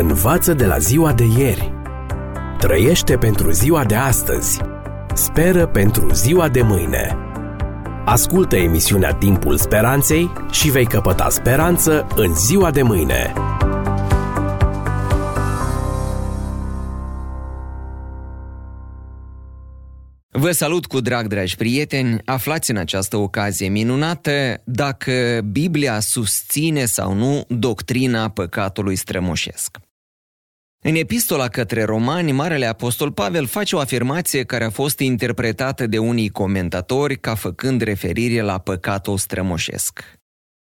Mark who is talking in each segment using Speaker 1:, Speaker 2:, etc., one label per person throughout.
Speaker 1: Învață de la ziua de ieri. Trăiește pentru ziua de astăzi. Speră pentru ziua de mâine. Ascultă emisiunea Timpul Speranței și vei căpăta speranță în ziua de mâine.
Speaker 2: Vă salut cu drag, dragi prieteni! Aflați în această ocazie minunată dacă Biblia susține sau nu doctrina păcatului strămoșesc. În epistola către romani, Marele Apostol Pavel face o afirmație care a fost interpretată de unii comentatori ca făcând referire la păcatul strămoșesc.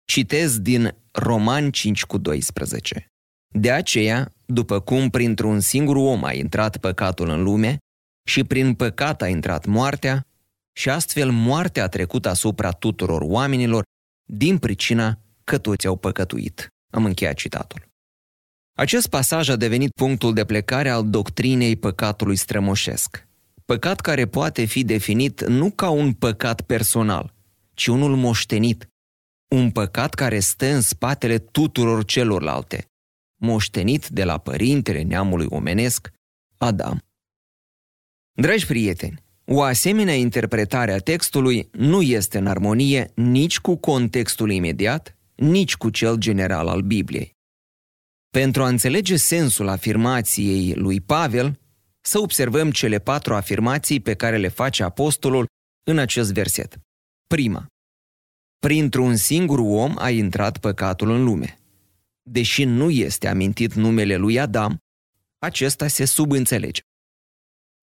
Speaker 2: Citez din Romani 5 cu 12. De aceea, după cum printr-un singur om a intrat păcatul în lume, și prin păcat a intrat moartea, și astfel moartea a trecut asupra tuturor oamenilor din pricina că toți au păcătuit. Am încheiat citatul. Acest pasaj a devenit punctul de plecare al doctrinei păcatului strămoșesc. Păcat care poate fi definit nu ca un păcat personal, ci unul moștenit. Un păcat care stă în spatele tuturor celorlalte, moștenit de la părintele neamului omenesc, Adam. Dragi prieteni, o asemenea interpretare a textului nu este în armonie nici cu contextul imediat, nici cu cel general al Bibliei. Pentru a înțelege sensul afirmației lui Pavel, să observăm cele patru afirmații pe care le face apostolul în acest verset. Prima. Printr-un singur om a intrat păcatul în lume. Deși nu este amintit numele lui Adam, acesta se subînțelege.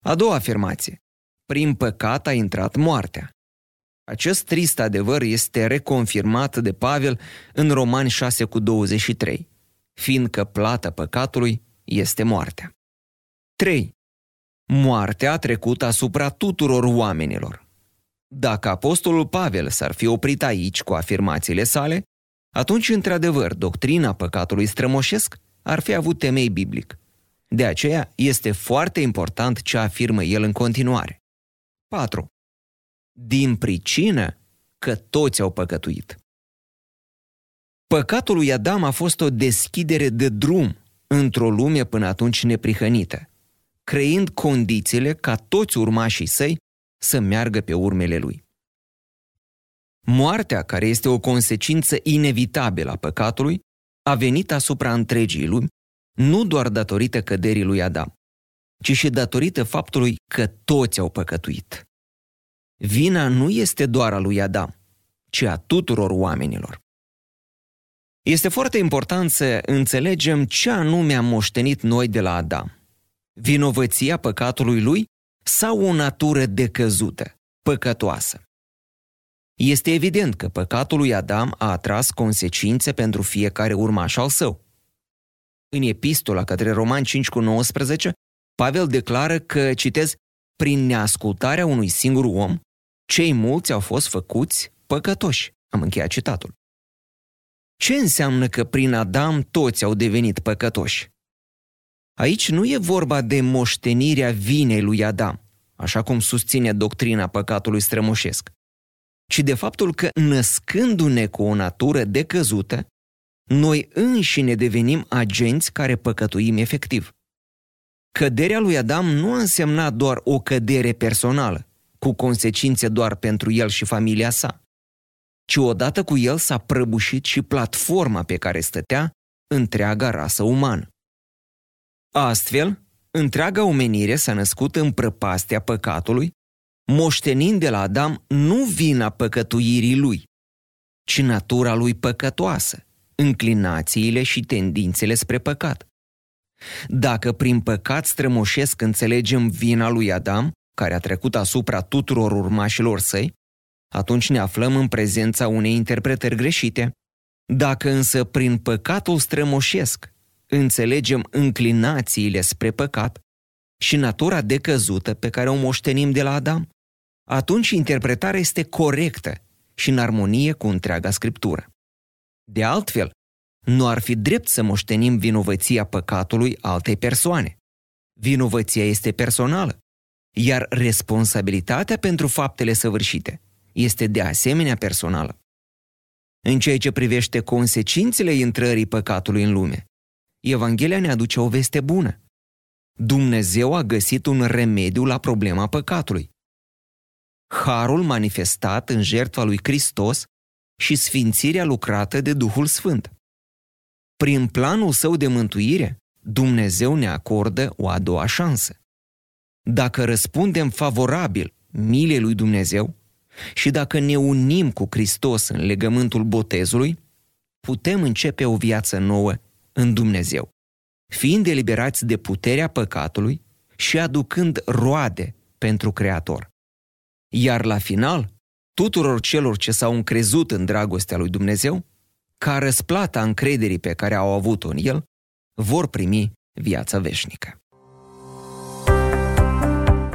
Speaker 2: A doua afirmație. Prin păcat a intrat moartea. Acest trist adevăr este reconfirmat de Pavel în Romani 6 cu 23, fiindcă plata păcatului este moartea. 3. Moartea a trecut asupra tuturor oamenilor. Dacă apostolul Pavel s-ar fi oprit aici cu afirmațiile sale, atunci, într-adevăr, doctrina păcatului strămoșesc ar fi avut temei biblic – de aceea este foarte important ce afirmă el în continuare. 4. Din pricină că toți au păcătuit. Păcatul lui Adam a fost o deschidere de drum într-o lume până atunci neprihănită, creând condițiile ca toți urmașii săi să meargă pe urmele lui. Moartea, care este o consecință inevitabilă a păcatului, a venit asupra întregii lumi nu doar datorită căderii lui Adam, ci și datorită faptului că toți au păcătuit. Vina nu este doar a lui Adam, ci a tuturor oamenilor. Este foarte important să înțelegem ce anume am moștenit noi de la Adam. Vinovăția păcatului lui sau o natură decăzută, păcătoasă. Este evident că păcatul lui Adam a atras consecințe pentru fiecare urmaș al său. În epistola către Roman 5 cu 19, Pavel declară că, citez, prin neascultarea unui singur om, cei mulți au fost făcuți păcătoși. Am încheiat citatul. Ce înseamnă că prin Adam toți au devenit păcătoși? Aici nu e vorba de moștenirea vinei lui Adam, așa cum susține doctrina păcatului strămoșesc, ci de faptul că, născându-ne cu o natură decăzută, noi înșine devenim agenți care păcătuim efectiv. Căderea lui Adam nu a însemnat doar o cădere personală, cu consecințe doar pentru el și familia sa, ci odată cu el s-a prăbușit și platforma pe care stătea întreaga rasă umană. Astfel, întreaga omenire s-a născut în prăpastea păcatului, moștenind de la Adam nu vina păcătuirii lui, ci natura lui păcătoasă, înclinațiile și tendințele spre păcat. Dacă prin păcat strămoșesc înțelegem vina lui Adam, care a trecut asupra tuturor urmașilor săi, atunci ne aflăm în prezența unei interpretări greșite. Dacă însă prin păcatul strămoșesc înțelegem înclinațiile spre păcat și natura decăzută pe care o moștenim de la Adam, atunci interpretarea este corectă și în armonie cu întreaga scriptură. De altfel, nu ar fi drept să moștenim vinovăția păcatului altei persoane. Vinovăția este personală, iar responsabilitatea pentru faptele săvârșite este de asemenea personală. În ceea ce privește consecințele intrării păcatului în lume, Evanghelia ne aduce o veste bună. Dumnezeu a găsit un remediu la problema păcatului. Harul manifestat în jertfa lui Hristos și sfințirea lucrată de Duhul Sfânt. Prin planul său de mântuire, Dumnezeu ne acordă o a doua șansă. Dacă răspundem favorabil milei lui Dumnezeu și dacă ne unim cu Hristos în legământul botezului, putem începe o viață nouă în Dumnezeu, fiind eliberați de puterea păcatului și aducând roade pentru Creator. Iar la final, tuturor celor ce s-au încrezut în dragostea lui Dumnezeu, ca răsplata încrederii pe care au avut-o în El, vor primi viața veșnică.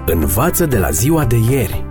Speaker 1: Învață de la ziua de ieri.